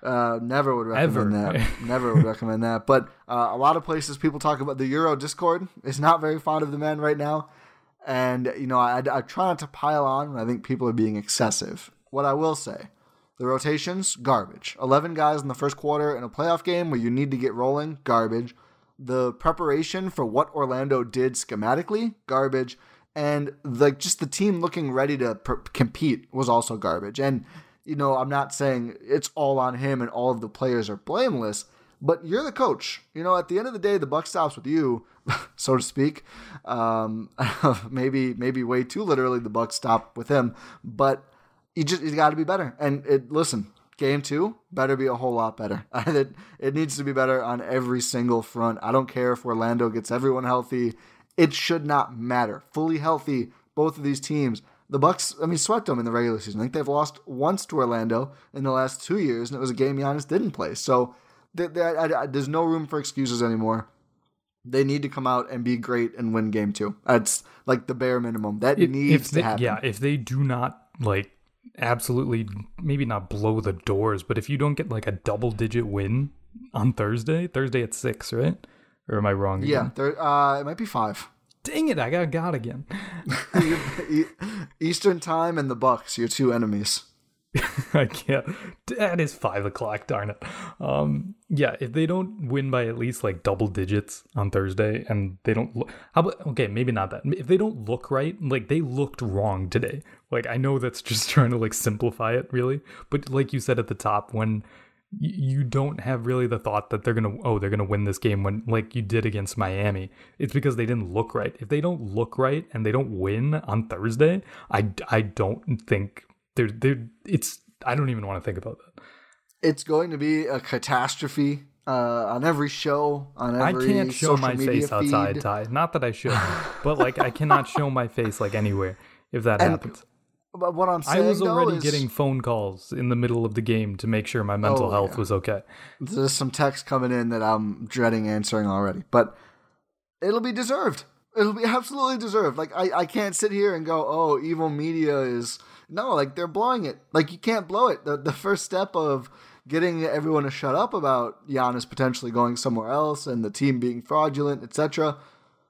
Uh, never would recommend Ever. that. never would recommend that. But uh, a lot of places people talk about the Gyro Discord is not very fond of the men right now. And, you know, I, I try not to pile on when I think people are being excessive what I will say. The rotations, garbage. 11 guys in the first quarter in a playoff game where you need to get rolling, garbage. The preparation for what Orlando did schematically, garbage. And the just the team looking ready to pr- compete was also garbage. And you know, I'm not saying it's all on him and all of the players are blameless, but you're the coach. You know, at the end of the day, the buck stops with you, so to speak. Um, maybe maybe way too literally, the buck stop with him, but you just you got to be better. And it listen, game two better be a whole lot better. it it needs to be better on every single front. I don't care if Orlando gets everyone healthy. It should not matter. Fully healthy, both of these teams. The Bucks, I mean, swept them in the regular season. I think they've lost once to Orlando in the last two years, and it was a game Giannis didn't play. So I, I, there's no room for excuses anymore. They need to come out and be great and win game two. That's like the bare minimum. That if, needs if they, to happen. Yeah, if they do not like absolutely maybe not blow the doors, but if you don't get like a double digit win on Thursday, Thursday at six, right? Or am I wrong? Again? Yeah, uh, it might be five. Dang it! I got God again. Eastern time and the Bucks, your two enemies. I can't. That is five o'clock. Darn it. Um, yeah, if they don't win by at least like double digits on Thursday, and they don't look, how about okay, maybe not that. If they don't look right, like they looked wrong today. Like I know that's just trying to like simplify it, really, but like you said at the top, when you don't have really the thought that they're gonna oh they're gonna win this game when like you did against Miami. It's because they didn't look right. If they don't look right and they don't win on Thursday, I I don't think they're they're it's I don't even want to think about that. It's going to be a catastrophe uh, on every show. On every I can't show my face feed. outside, Ti. Not that I should, but like I cannot show my face like anywhere if that And happens. But what I'm saying I was already is getting phone calls in the middle of the game to make sure my mental Oh, health yeah. was okay. there's some text coming in that I'm dreading answering already. But it'll be deserved. It'll be absolutely deserved. Like I, I can't sit here and go, oh, evil media is no, like they're blowing it. Like you can't blow it. The the first step of getting everyone to shut up about Giannis potentially going somewhere else and the team being fraudulent, etc.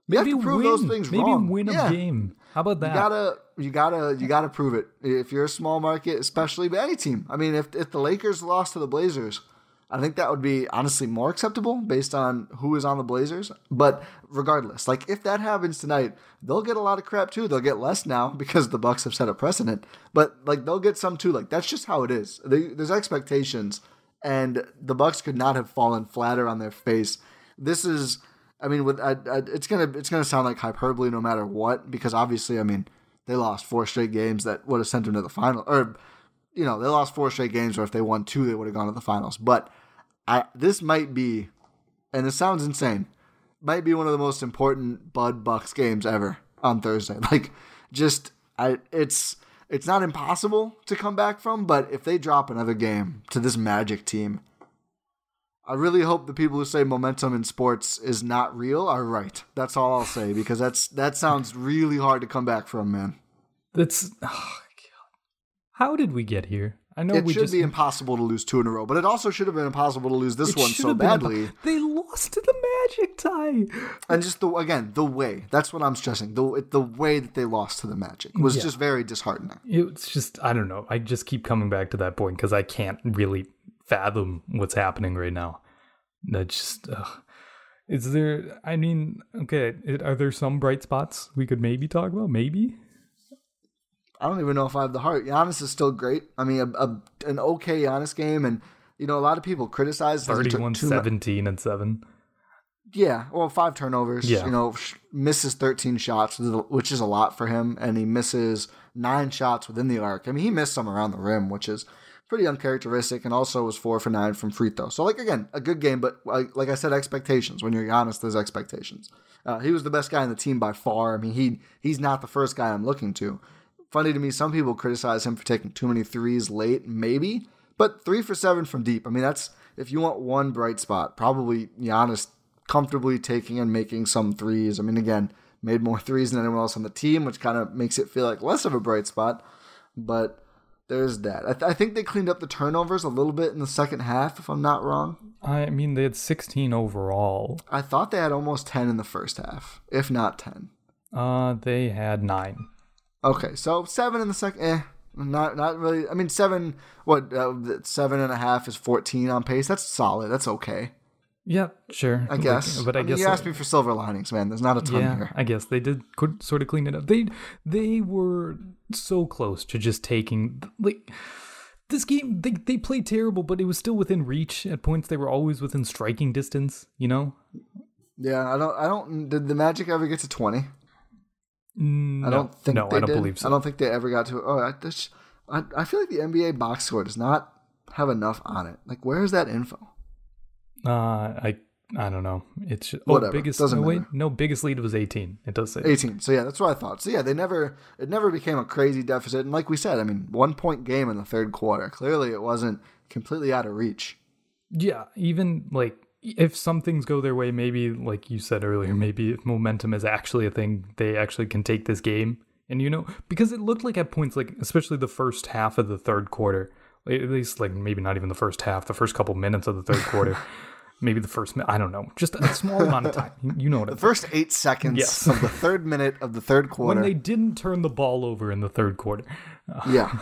We have to prove win. those things wrong. Maybe wrong. win a Yeah. game. How about that? You gotta, you gotta, you gotta prove it. If you're a small market, especially but any team. I mean, if if the Lakers lost to the Blazers, I think that would be honestly more acceptable based on who is on the Blazers. But regardless, like if that happens tonight, they'll get a lot of crap too. They'll get less now because the Bucks have set a precedent. But like they'll get some too. Like that's just how it is. They, there's expectations, and the Bucks could not have fallen flatter on their face. This is I mean, with I, I, it's gonna it's gonna sound like hyperbole no matter what because obviously, I mean, they lost four straight games that would have sent them to the final, or you know, they lost four straight games, or if they won two, they would have gone to the finals. But I this might be, and it sounds insane, might be one of the most important Bud Bucks games ever on Thursday. Like, just I it's it's not impossible to come back from, but if they drop another game to this Magic team. I really hope the people who say momentum in sports is not real are right. That's all I'll say because that's that sounds really hard to come back from, man. That's oh. How did we get here? I know it we should just be impossible to lose two in a row, but it also should have been impossible to lose this one so been impo- badly. They lost to the Magic tie. And just the again the way that's what I'm stressing. The the way that they lost to the Magic was Yeah. just very disheartening. It's just I don't know. I just keep coming back to that point because I can't really fathom what's happening right now. That just ugh. is there. I mean, okay, it, are there some bright spots we could maybe talk about? Maybe. I don't even know if I have the heart. Giannis is still great. I mean, a, a an okay Giannis game, and you know a lot of people criticize that 31 too mu- 17 and 7 Yeah, well, five turnovers. Yeah. You know, misses 13 shots, which is a lot for him, and he misses nine shots within the arc. I mean, he missed some around the rim, which is pretty uncharacteristic, and also was four for nine from free throw. So, like again, a good game, but like, like I said, expectations. When you're honest, there's expectations. Uh, he was the best guy in the team by far. I mean, he he's not the first guy I'm looking to. Funny to me, some people criticize him for taking too many threes late, maybe, but three for seven from deep. I mean, that's if you want one bright spot, probably Giannis comfortably taking and making some threes. I mean, again, made more threes than anyone else on the team, which kind of makes it feel like less of a bright spot. But there's that. I, th- I think they cleaned up the turnovers a little bit in the second half, if I'm not wrong. I mean, they had 16 overall. I thought they had almost 10 in the first half, if not 10. Uh, they had nine. Okay, so seven in the second. Eh, not not really. I mean, seven. What uh, seven and a half is fourteen on pace. That's solid. That's okay. Yeah, sure. I Like, guess. but I, mean, guess you asked me for silver linings, man. There's not a ton yeah, here. I guess they did could sort of clean it up. They they were so close to just taking like this game. They they played terrible, but it was still within reach. At points, they were always within striking distance. You know. Yeah, I don't. I don't. Did the Magic ever get to twenty? Mm, I don't think. No, they I don't did. believe so. I don't think they ever got to. Oh, I, I, I feel like the NBA box score does not have enough on it. Like, where is that info? Uh, I I don't know. It's just, oh, biggest. Doesn't no, wait, matter. no, biggest lead was eighteen. It does say. 18. So yeah, that's what I thought. So yeah, they never it never became a crazy deficit. And like we said, I mean, one point game in the third quarter. Clearly, it wasn't completely out of reach. Yeah, even like if some things go their way, maybe like you said earlier, maybe if momentum is actually a thing, they actually can take this game. And you know, because it looked like at points, like especially the first half of the third quarter, at least like maybe not even the first half, the first couple minutes of the third quarter, maybe the first, I don't know, just a small amount of time. You know what I mean? The first eight seconds Yes. of the third minute of the third quarter. When they didn't turn the ball over in the third quarter. yeah,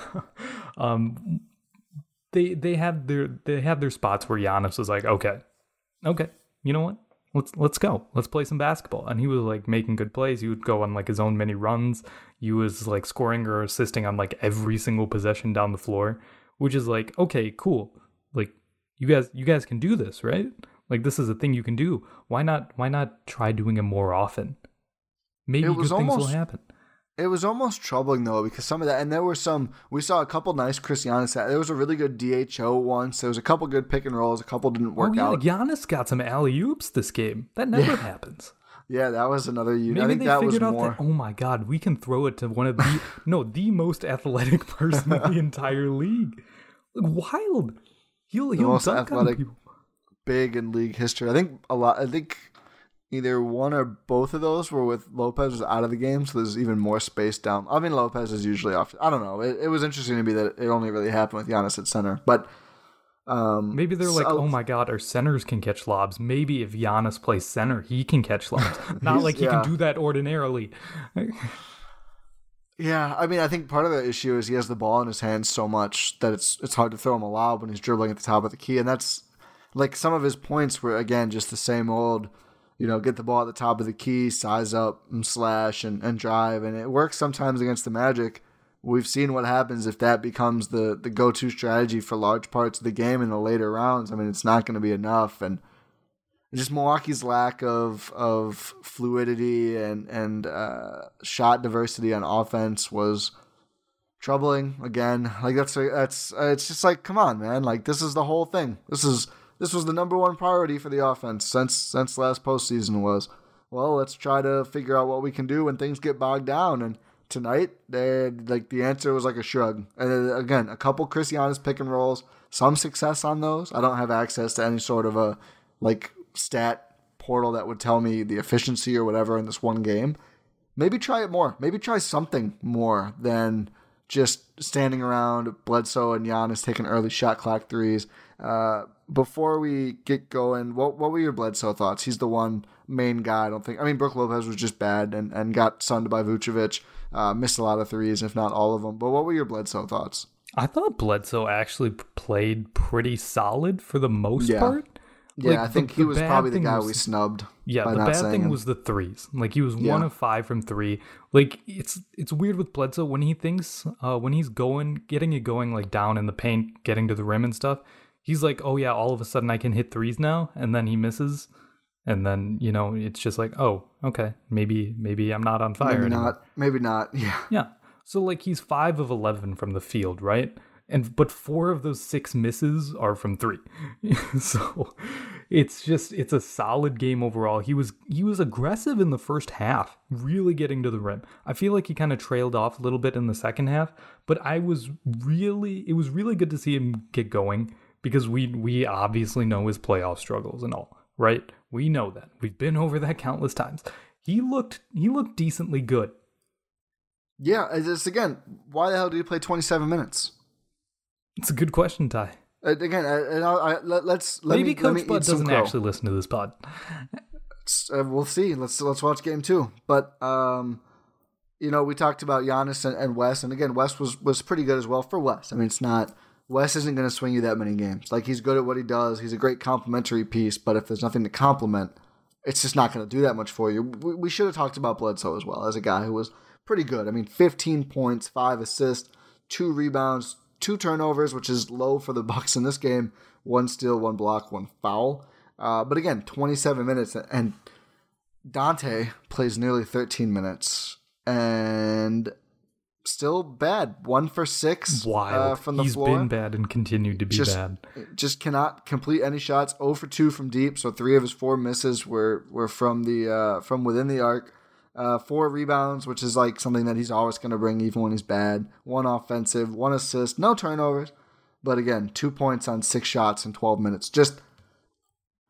um they they had their they had their spots where Giannis was like, okay, okay, you know what? Let's let's go. Let's play some basketball. And he was like making good plays. He would go on like his own mini runs. He was like scoring or assisting on like every single possession down the floor, which is like, okay, cool. Like You guys, you guys can do this, right? Like this is a thing you can do. Why not? Why not try doing it more often? Maybe It good things will happen. It was almost troubling though because some of that, and there were some. We saw a couple nice Christianis. There was a really good DHO once. There was a couple good pick and rolls. A couple didn't oh, work oh yeah, out. Giannis got some alley oops this game. That never happens. Yeah, that was another. u- Maybe I think they that was figured out more. that. Oh my god, we can throw it to one of the no, the most athletic person in the entire league. Like, wild. He'll he'll most dunk on people. big in league history. I think a lot. I think either one or both of those were with Lopez was out of the game, so there's even more space down. I mean, Lopez is usually off. I don't know. It, it was interesting to me that it only really happened with Giannis at center, but um, Maybe they're like, oh my god, our centers can catch lobs. Maybe if Giannis plays center, he can catch lobs. Not like he yeah. can do that ordinarily. Yeah, I mean, I think part of the issue is he has the ball in his hands so much that it's it's hard to throw him a lob when he's dribbling at the top of the key, and that's like some of his points were again just the same old, you know, get the ball at the top of the key, size up and slash and, and drive, and it works sometimes against the Magic. We've seen what happens if that becomes the the go to strategy for large parts of the game in the later rounds. I mean, it's not going to be enough, and just Milwaukee's lack of of fluidity and and uh, shot diversity on offense was troubling. Again, like that's that's uh, it's just like come on, man. Like this is the whole thing. This is this was the number one priority for the offense since since last postseason was. Well, let's try to figure out what we can do when things get bogged down. And tonight, they like the answer was like a shrug. And uh, again, a couple Christianis pick and rolls, some success on those. I don't have access to any sort of a like stat portal that would tell me the efficiency or whatever in this one game. Maybe try it more. Maybe try something more than just standing around Bledsoe and Giannis taking early shot clock threes. Uh, before we get going, what what were your Bledsoe thoughts? He's the one main guy. I don't think. I mean, Brook Lopez was just bad and, and got sunned by Vucevic. Uh, missed a lot of threes, if not all of them. But what were your Bledsoe thoughts? I thought Bledsoe actually played pretty solid for the most Yeah. part. Yeah, Like, I the- think he the was probably the guy was- we snubbed. Yeah, by the not bad thing him. was the threes. Like he was Yeah. one of five from three. Like it's it's weird with Bledsoe when he thinks uh when he's going getting it going like down in the paint, getting to the rim and stuff. He's like, oh yeah, all of a sudden I can hit threes now, and then he misses, and then you know it's just like, oh okay, maybe maybe I'm not on fire maybe anymore. not. Maybe not. Yeah. Yeah. So like he's five of eleven from the field, right? And but four of those six misses are from three. so it's just it's a solid game overall. He was he was aggressive in the first half, really getting to the rim. I feel like he kind of trailed off a little bit in the second half, but I was really it was really good to see him get going because we we obviously know his playoff struggles and all, right? We know that. We've been over that countless times. He looked he looked decently good. Yeah. It's again, why the hell did he play 27 minutes? It's a good question, Ti. Uh, Again, I, I, I, let, let's let Maybe me, let Coach Bud doesn't actually listen to this pod. uh, we'll see. Let's let's watch game two. But um, you know, we talked about Giannis and, and Wes, and again, Wes was was pretty good as well for Wes. I mean, it's not Wes isn't going to swing you that many games. Like he's good at what he does. He's a great complementary piece. But if there's nothing to complement, it's just not going to do that much for you. We, we should have talked about Bledsoe as well as a guy who was pretty good. I mean, 15 points, five assists, two rebounds, two turnovers, which is low for the Bucks in this game. One steal, one block, one foul. Uh, but again, 27 minutes, and Donte plays nearly 13 minutes, and still bad. One for six Wild. uh, from the He's floor been bad and continued to be just bad. just cannot complete any shots. 0 for 2 from deep, so three of his four misses were were from the uh, from within the arc. Uh, four rebounds, which is like something that he's always going to bring, even when he's bad. One offensive, one assist, no turnovers, but again, two points on six shots in 12 minutes. Just,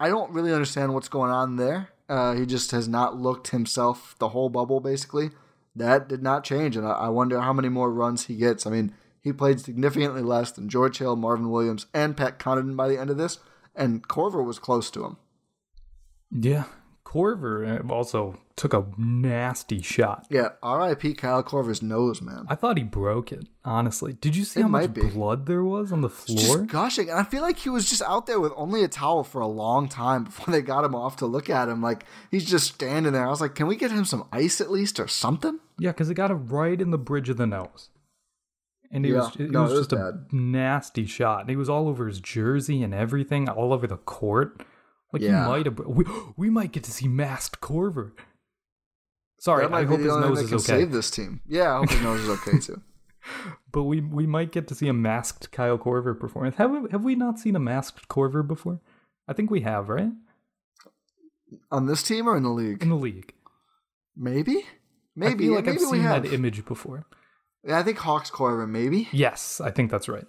I don't really understand what's going on there. Uh, he just has not looked himself the whole bubble, basically. That did not change, and I, wonder how many more runs he gets. I mean, he played significantly less than George Hill, Marvin Williams, and Pat Connaughton by the end of this, and Korver was close to him. Yeah. Korver uh, also took a nasty shot. Yeah, R.I.P. Kyle Korver's nose, man. I thought he broke it, honestly. Did you see It how much be. blood there was on the floor? Just gushing, and I feel like he was just out there with only a towel for a long time before they got him off to look at him. Like he's just standing there. I was like, can we get him some ice at least or something? Yeah, because it got it right in the bridge of the nose. And it Yeah, was it no, was it was just a nasty shot. And he was all over his jersey and everything, all over the court. Like Yeah. he might have we, we might get to see masked Corver. Sorry, that might I hope his nose is can okay. save this team. Yeah, I hope his nose is okay too. But we we might get to see a masked Kyle Korver performance. Have we, have we not seen a masked Korver before? I think we have, right? On this team or in the league? In the league. Maybe, maybe. I feel like maybe I've seen that image before. Yeah, I think Hawks Korver, maybe. Yes, I think that's right.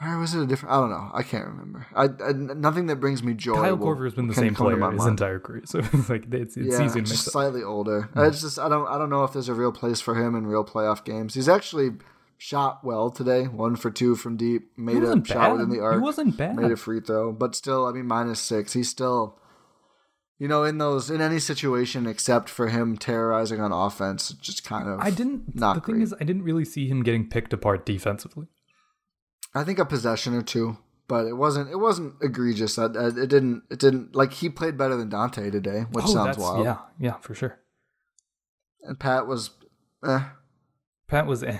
Or was it a different? I don't know. I can't remember. I, I nothing that brings me joy. Kyle Korver has been the same player his mind. entire career, so it's like it's, it's yeah, easy to just mix up. slightly older. It's just I don't I don't know if there's a real place for him in real playoff games. He's actually shot well today, one for two from deep, made a wasn't shot within the arc, He wasn't bad. made a free throw, but still, I mean, minus six. He's still, you know, in those in any situation except for him terrorizing on offense, just kind of. I didn't. Not the thing is, I didn't really see him getting picked apart defensively. I think a possession or two, but it wasn't. It wasn't egregious. I, I, it didn't. It didn't like he played better than Donte today, which oh, sounds wild. yeah, yeah, for sure. And Pat was, eh, Pat was eh.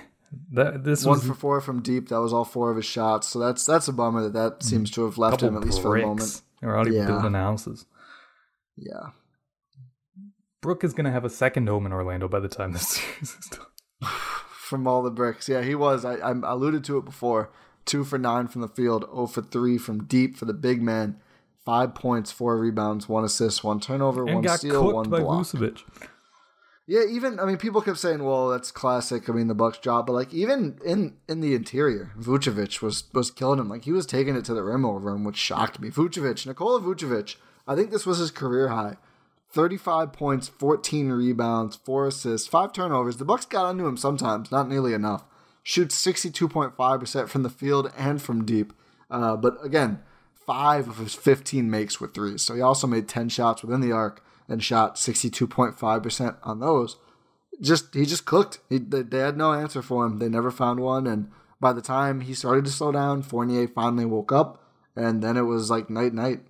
That this one was for four from deep. That was all four of his shots. So that's that's a bummer that that seems to have left him at least for the moment. They're already Yeah. building houses. Yeah. Brook is gonna have a second home in Orlando by the time this series is done. From all the bricks. Yeah, he was. I, I alluded to it before. Two for nine from the field, 0 for three from deep for the big man. Five points, four rebounds, one assist, one turnover, And one steal, one by block. Vucevic. Yeah, even I mean, people kept saying, "Well, that's classic." I mean, the Bucks job, but like even in in the interior, Vucevic was was killing him. Like he was taking it to the rim over him, which shocked me. Vucevic, Nikola Vucevic, I think this was his career high. 35 points, 14 rebounds, 4 assists, 5 turnovers. The Bucks got onto him sometimes, not nearly enough. Shoots 62.5% from the field and from deep. Uh, but again, 5 of his 15 makes were threes. So he also made 10 shots within the arc and shot 62.5% on those. Just he just cooked. He, they, had no answer for him. They never found one and by the time he started to slow down, Fournier finally woke up and then it was like night night.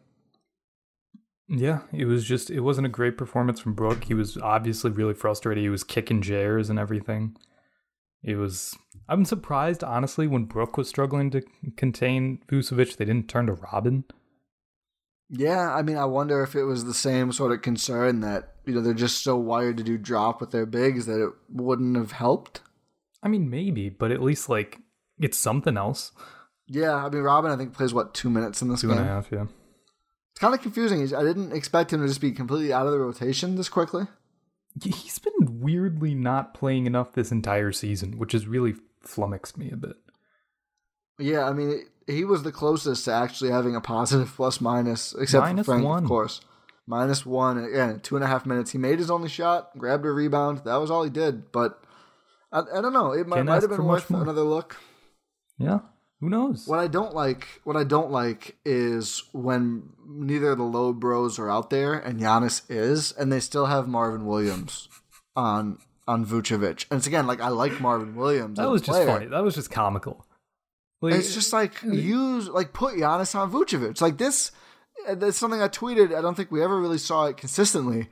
Yeah, it was just it wasn't a great performance from Brook. He was obviously really frustrated. He was kicking chairs and everything. It was I'm surprised honestly when Brook was struggling to contain Vucevic, they didn't turn to Robin. Yeah, I mean, I wonder if it was the same sort of concern that you know they're just so wired to do drop with their bigs that it wouldn't have helped. I mean maybe, but at least like it's something else. Yeah, I mean, Robin, I think plays what two minutes in this Two game. and a half, yeah. It's kind of confusing. I didn't expect him to just be completely out of the rotation this quickly. He's been weirdly not playing enough this entire season, which is really flummoxed me a bit. Yeah, I mean, it, he was the closest to actually having a positive plus minus, except Minus for Frank, one. of course. Minus one. Again, two and a half minutes. He made his only shot, grabbed a rebound. That was all he did. But I, I don't know. It might, might have been worth another look. Yeah. Who knows? What I don't like, what I don't like is when neither of the low bros are out there and Giannis is, and they still have Marvin Williams on on Vucevic. And it's again like I like Marvin Williams. That was just player. funny. That was just comical. Like, It's just like use like put Giannis on Vucevic. Like this, that's something I tweeted. I don't think we ever really saw it consistently.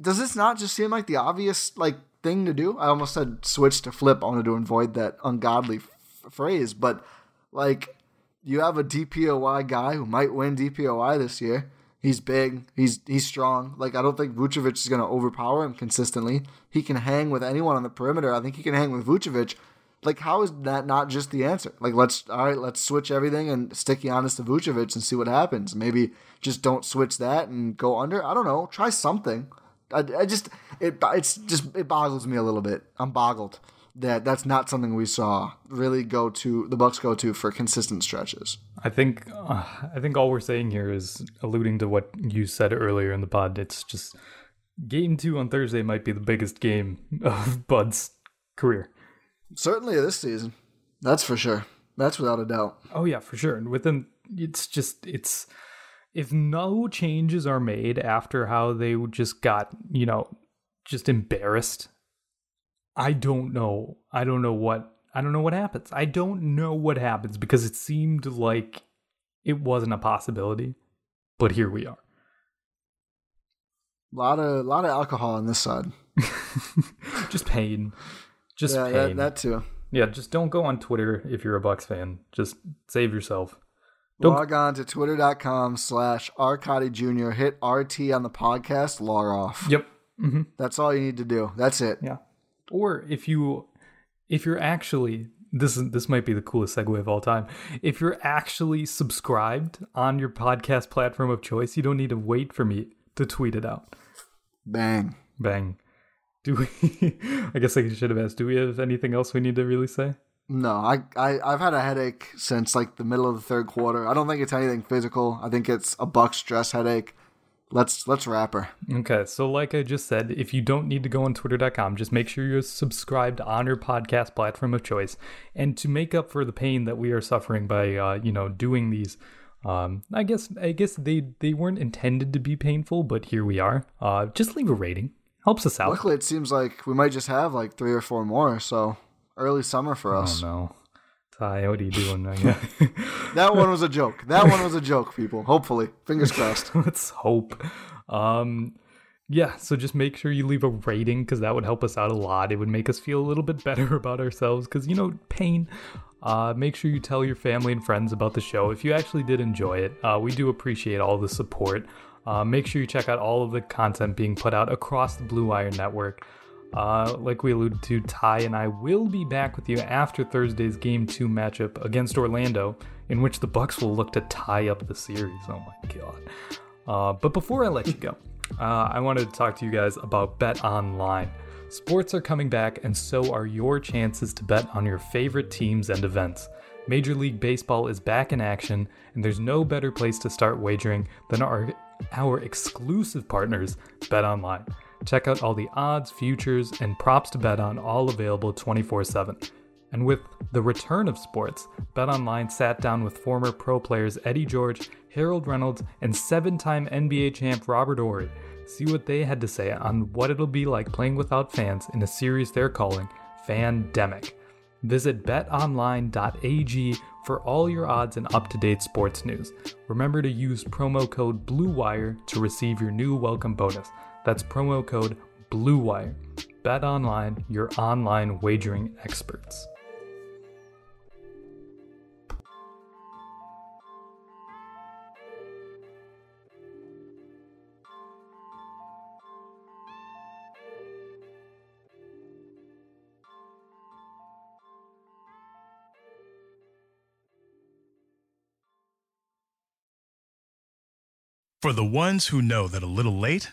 Does this not just seem like the obvious like thing to do? I almost said switch to flip. I wanted to avoid that ungodly f- phrase, but like you have a DPOY guy who might win DPOY this year. He's big. He's he's strong. Like I don't think Vucevic is going to overpower him consistently. He can hang with anyone on the perimeter. I think he can hang with Vucevic. Like how is that not just the answer? Like let's all right, let's switch everything and stick Giannis to Vucevic and see what happens. Maybe just don't switch that and go under. I don't know. Try something. I, I just it it's just it boggles me a little bit. I'm boggled that that's not something we saw really go to the Bucks go to for consistent stretches. I think uh, I think all we're saying here is alluding to what you said earlier in the pod. It's just game two on Thursday might be the biggest game of Bud's career. Certainly this season. That's for sure. That's without a doubt. Oh yeah, for sure. And within it's just it's if no changes are made after how they just got, you know, just embarrassed, I don't know. I don't know what I don't know what happens. I don't know what happens because it seemed like it wasn't a possibility. But here we are. A lot of lot of alcohol on this side. just pain. Just yeah, pain. that, that too. Yeah, just don't go on Twitter if you're a Bucks fan. Just save yourself. Don't- Log on to twitter.com slash Arcadi Jr. Hit RT on the podcast, log off. Yep. hmm That's all you need to do. That's it. Yeah. Or if you if you're actually this is this might be the coolest segue of all time. If you're actually subscribed on your podcast platform of choice, you don't need to wait for me to tweet it out. Bang. Bang. Do we I guess I should have asked, do we have anything else we need to really say? No, I, I I've had a headache since like the middle of the third quarter. I don't think it's anything physical. I think it's a buck stress headache. Let's let's wrap her. Okay, so like I just said, if you don't need to go on twitter.com, just make sure you're subscribed on your podcast platform of choice. And to make up for the pain that we are suffering by uh, you know, doing these um I guess I guess they they weren't intended to be painful, but here we are. Uh just leave a rating. Helps us out. Luckily, it seems like we might just have like three or four more. So early summer for Oh us. no. Ti, what are you doing? That one was a joke. That one was a joke, people. Hopefully, fingers crossed. Let's hope. Um, yeah, so just make sure you leave a rating because that would help us out a lot. It would make us feel a little bit better about ourselves because, you know, pain. Uh, make sure you tell your family and friends about the show if you actually did enjoy it. Uh, we do appreciate all the support. Uh, make sure you check out all of the content being put out across the Blue Wire Network. Uh, like we alluded to, Ti and I will be back with you after Thursday's Game 2 matchup against Orlando, in which the Bucks will look to tie up the series. Oh my god. Uh, but before I let you go, uh, I wanted to talk to you guys about Bet Online. Sports are coming back, and so are your chances to bet on your favorite teams and events. Major League Baseball is back in action, and there's no better place to start wagering than our, our exclusive partners, Bet Online. Check out all the odds, futures, and props to bet on, all available 24 7. And with the return of sports, BetOnline sat down with former pro players Eddie George, Harold Reynolds, and seven time NBA champ Robert Horry. See what they had to say on what it'll be like playing without fans in a series they're calling Fandemic. Visit betonline.ag for all your odds and up to date sports news. Remember to use promo code BLUEWIRE to receive your new welcome bonus. That's promo code BLUEWIRE. Bet Online, your online wagering experts. For the ones who know that a little late